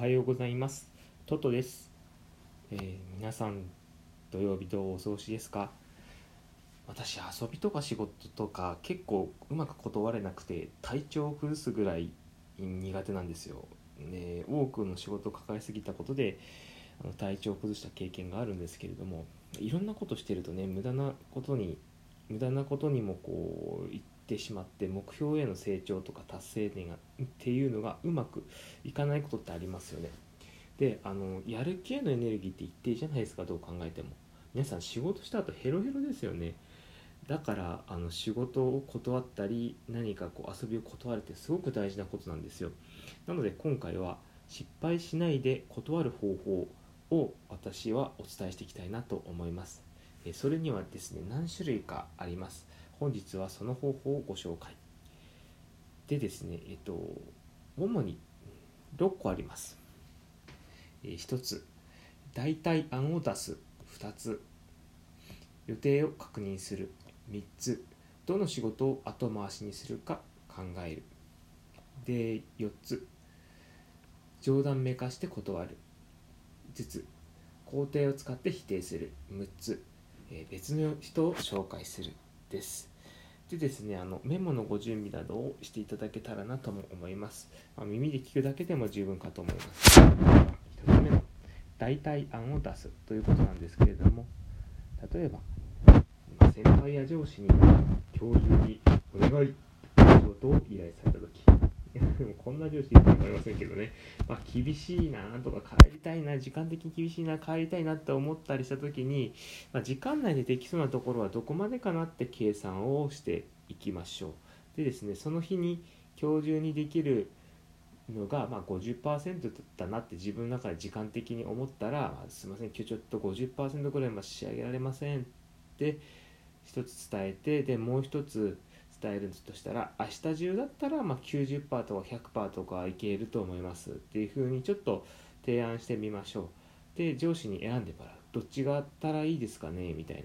はようございます。トトです、えー、皆さん土曜日どうお過ごしですか？私遊びとか仕事とか結構うまく断れなくて体調を崩すぐらい苦手なんですよ、ね、多くの仕事を抱えすぎたことであの体調を崩した経験があるんですけれどもいろんなことしてるとね無駄なことに無駄なことにもこうてしまって目標への成長とか達成点がっていうのがうまくいかないことってありますよね。であのやる気へのエネルギーって一定じゃないですかどう考えても。皆さん仕事した後ヘロヘロですよね。だからあの仕事を断ったり何かこう遊びを断るってすごく大事なことなんですよ。なので今回は失敗しないで断る方法を私はお伝えしていきたいなと思います。それにはですね何種類かあります。本日はその方法をご紹介。でですねえっと主に6個あります、えー、1つ代替案を出す2つ。予定を確認する。3つどの仕事を後回しにするか考える。で4つ冗談めかして断る。5つ工程を使って否定する。6つ、えー、別の人を紹介する。です。でですねあのメモのご準備などをしていただけたらなとも思います、まあ、耳で聞くだけでも十分かと思います。1つ目の代替案を出すということなんですけれども例えば先輩や上司に共有にお願い仕事を依頼された時時でもこんな上司いると思いませんけどね、まあ、厳しいなとか帰りたいな時間的に厳しいな帰りたいなって思ったりした時に、まあ、時間内でできそうなところはどこまでかなって計算をしていきましょう。でですねその日に今日中にできるのが、まあ50%だなって自分の中で時間的に思ったら、すいません今日ちょっと50%ぐらいま仕上げられませんって一つ伝えてでもう一つ伝えるとしたら明日中だったらま90%とか100%とかいけると思います。っていうふうにちょっと提案してみましょう。で上司に選んでもらう。どっちがあったらいいですかね？みたいな。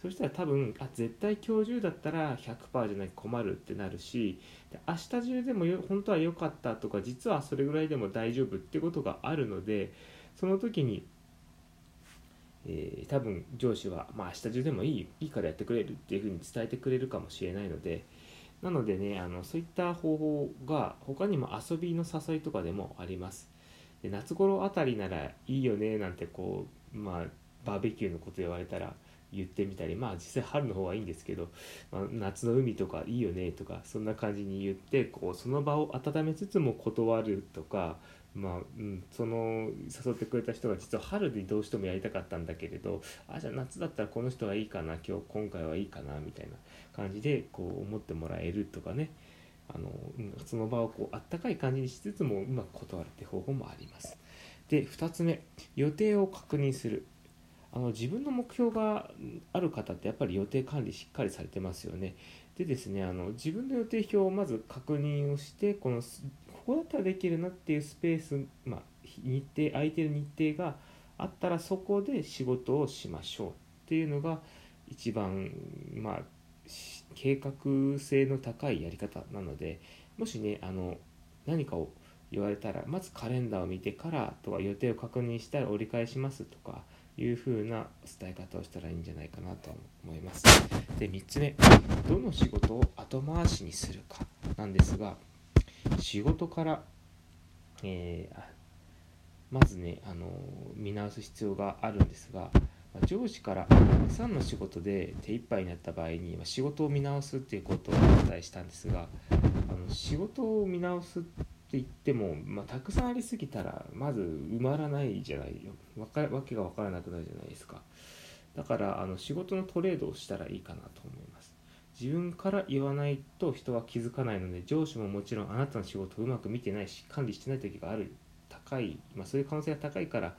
そしたら多分あ絶対今日中だったら100%じゃない困るってなるしで明日中でもよ本当は良かったとか実はそれぐらいでも大丈夫ってことがあるのでその時にえー、多分上司は、まあ、明日中でもいいいいからやってくれるっていうふうに伝えてくれるかもしれないので、なのでねあのそういった方法が他にも遊びの誘いとかでもあります。で夏頃あたりならいいよねなんてこうまあバーベキューのこと言われたら言ってみたりまあ実際春の方はいいんですけど、まあ、夏の海とかいいよねとかそんな感じに言ってこうその場を温めつつも断るとかまあ、うん、その誘ってくれた人が実は春にどうしてもやりたかったんだけれどあじゃあ夏だったらこの人がいいかな今日今回はいいかなみたいな感じでこう思ってもらえるとかねあの、その場をこうあったかい感じにしつつもうまく断るって方法もあります。で2つ目予定を確認するあの自分の目標がある方ってやっぱり予定管理しっかりされてますよね。でですねあの自分の予定表をまず確認をしてこのここだったらできるなっていうスペース、まあ、日程空いてる日程があったらそこで仕事をしましょうっていうのが一番まあ計画性の高いやり方なのでもしねあの何かを言われたらまずカレンダーを見てからとか予定を確認したら折り返しますとかいう風な伝え方をしたらいいんじゃないかなと思います。で3つ目どの仕事を後回しにするかなんですが仕事から、えー、まずね、あの見直す必要があるんですが、ま上司からたくさんの仕事で手一杯になった場合に、ま仕事を見直すっていうことをお伝えしたんですがあの仕事を見直すって言っても、まあ、たくさんありすぎたらまず埋まらないじゃないよ。わかわけが分からなくなるじゃないですか。だからあの仕事のトレードをしたらいいかなと思います。自分から言わないと人は気づかないので上司ももちろんあなたの仕事をうまく見てないし管理してない時がある。高い、まあ、そういう可能性が高いから、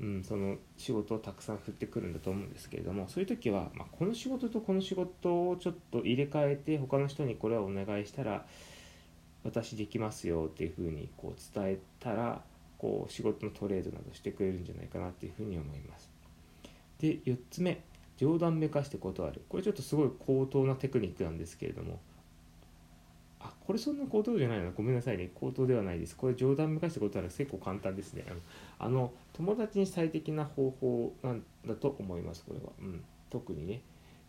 うん、その仕事をたくさん振ってくるんだと思うんですけれどもそういう時は、まあ、この仕事とこの仕事をちょっと入れ替えて他の人にこれはお願いしたら私できますよっていうふうにこう伝えたらこう仕事のトレードなどしてくれるんじゃないかなっていうふうに思います。で4つ目。冗談めかして断る。これちょっとすごい高等なテクニックなんですけれども。あこれそんな口頭じゃないのごめんなさいね。口頭ではないです。これ冗談めかしてことは結構簡単ですね。あの友達に最適な方法なんだと思います。これは、うん、特にね。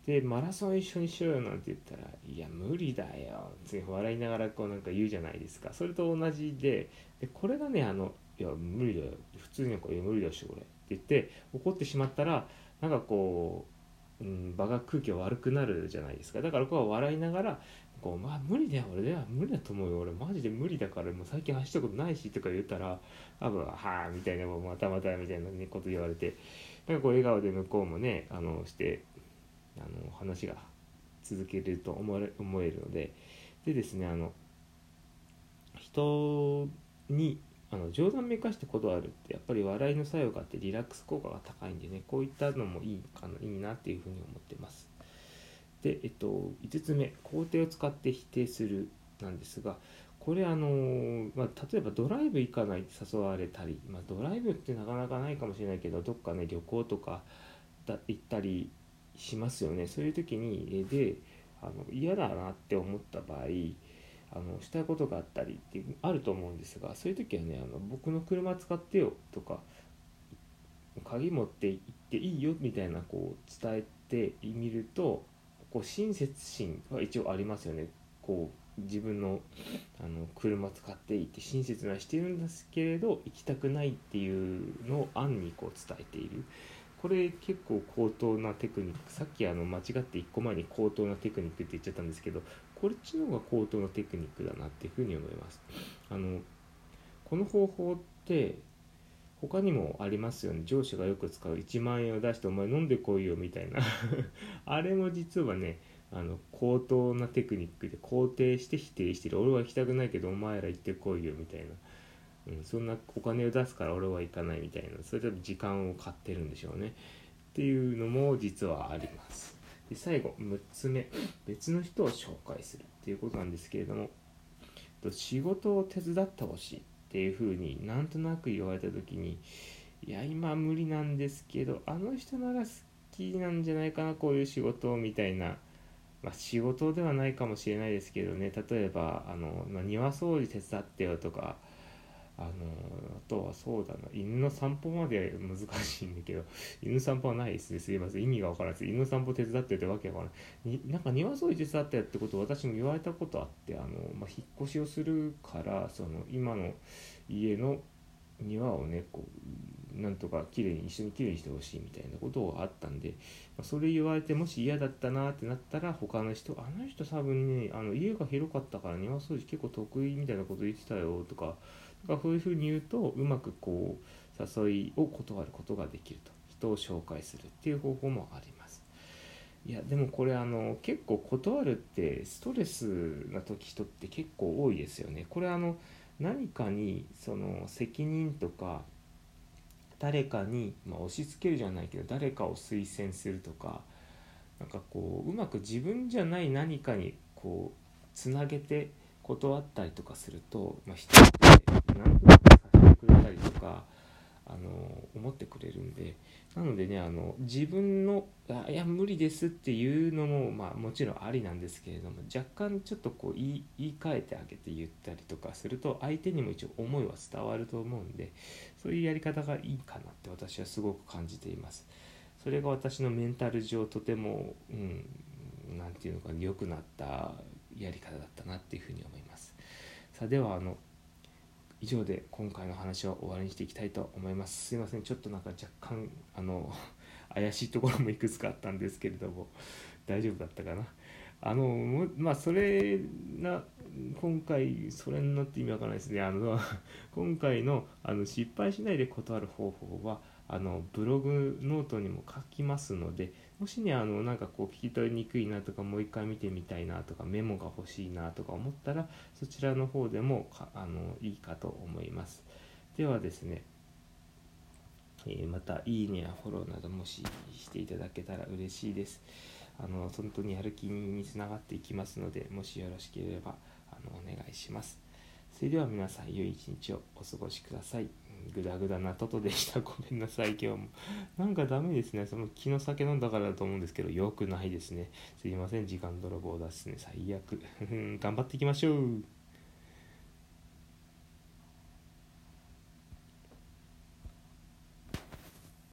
でマラソン一緒にしようよなんて言ったら「いや無理だよ」って笑いながらこうなんか言うじゃないですか。それと同じででこれがねあの「いや無理だよ」普通にこう「無理だしこれ」って言って怒ってしまったらなんかこう、うん、場が空気が悪くなるじゃないですか。だからここは笑いながらこうまあ無理だよ俺では無理だと思うよ。俺マジで無理だからもう最近走ったことないしとか言ったら多分はあみたいなもうまたまたみたいな、こと言われてなんかこう笑顔で向こうもねあのしてあの話が続けると思え思えるので。でですねあの人にあの冗談めかして断るってやっぱり笑いの作用があってリラックス効果が高いんでねこういったのもいいかないいなっていうふうに思ってます。で、えっと、5つ目肯定を使って否定するなんですがこれあの、まあ、例えばドライブ行かないって誘われたり、まあ、ドライブってなかなかないかもしれないけどどっかね旅行とかだ行ったりしますよね。そういう時にであの嫌だなって思った場合あのしたいことがあったりってあると思うんですがそういう時はねあの僕の車使ってよとか鍵持って行っていいよみたいなこう伝えてみるとこう親切心は一応ありますよね。こう自分のあの車使っていって親切なしてるんですけれど行きたくないっていうのを暗にこう伝えている。これ結構高等なテクニック。さっきあの間違って1個前に高等なテクニックって言っちゃったんですけどこっちの方が高等なテクニックだなっていうふうに思います。あのこの方法って他にもありますよね。上司がよく使う1万円を出してお前飲んでこいよみたいな。あれも実はねあの高等なテクニックで肯定して否定してる。俺は行きたくないけどお前ら行ってこいよみたいな。うん、そんなお金を出すから俺は行かないみたいなそれで時間を買ってるんでしょうね。っていうのも実はあります。で最後6つ目。別の人を紹介するっていうことなんですけれども。仕事を手伝ってほしいっていうふうになんとなく言われた時にいや今無理なんですけどあの人なら好きなんじゃないかなこういう仕事みたいな。まあ、仕事ではないかもしれないですけどね。例えばあの、ま、庭掃除手伝ってよとかあのあとはそうだな。犬の散歩まで難しいんだけど 犬散歩はないですね。すいません。意味が分からず。犬散歩手伝ってってわけわからないなんか庭掃除手伝ってやってことを私も言われたことあってあの、まあ、引っ越しをするからその今の家の庭をねこうなんとか綺麗に一緒に綺麗にしてほしいみたいなことがあったんで、まあ、それ言われてもし嫌だったなってなったら他の人あの人多分ねあの家が広かったから庭掃除結構得意みたいなこと言ってたよとかそういうふうに言うとうまくこう誘いを断ることができると。人を紹介するっていう方法もあります。いやでもこれあの結構断るってストレスな時人って結構多いですよね。これあの何かにその責任とか誰かに、まあ、押し付けるじゃないけど誰かを推薦するとかなんかこううまく自分じゃない何かにこうつなげて断ったりとかすると、まあ、人思ってくれるんでなのでねあの自分のあいや無理ですっていうのも、まあ、もちろんありなんですけれども若干ちょっとこう言い言い換えてあげて言ったりとかすると相手にも一応思いは伝わると思うんでそういうやり方がいいかなって私はすごく感じています。それが私のメンタル上とても、うん、なて言うのか良くなったやり方だったなっていうふうに思います。さあではあの以上で今回の話を終わりにしていきたいと思います。すいませんちょっとなんか若干あの 怪しいところもいくつかあったんですけれども 大丈夫だったかな？あのまあそれな今回それになって意味わからないですねあの 今回のあの失敗しないで断る方法はあのブログノートにも書きますのでもしねあのなんかこう聞き取りにくいなとかもう一回見てみたいなとかメモが欲しいなとか思ったらそちらの方でもあのいいかと思います。ではですね、えー、またいいねやフォローなどもししていただけたら嬉しいです。あの本当にやる気につながっていきますのでもしよろしければあのお願いします。それでは皆さん良い一日をお過ごしください。グダグダなととでした。ごめんなさい。今日も。なんかダメですね。その昨日酒飲んだからだと思うんですけどよくないですね。すいません。時間泥棒だっすね。最悪。頑張っていきましょう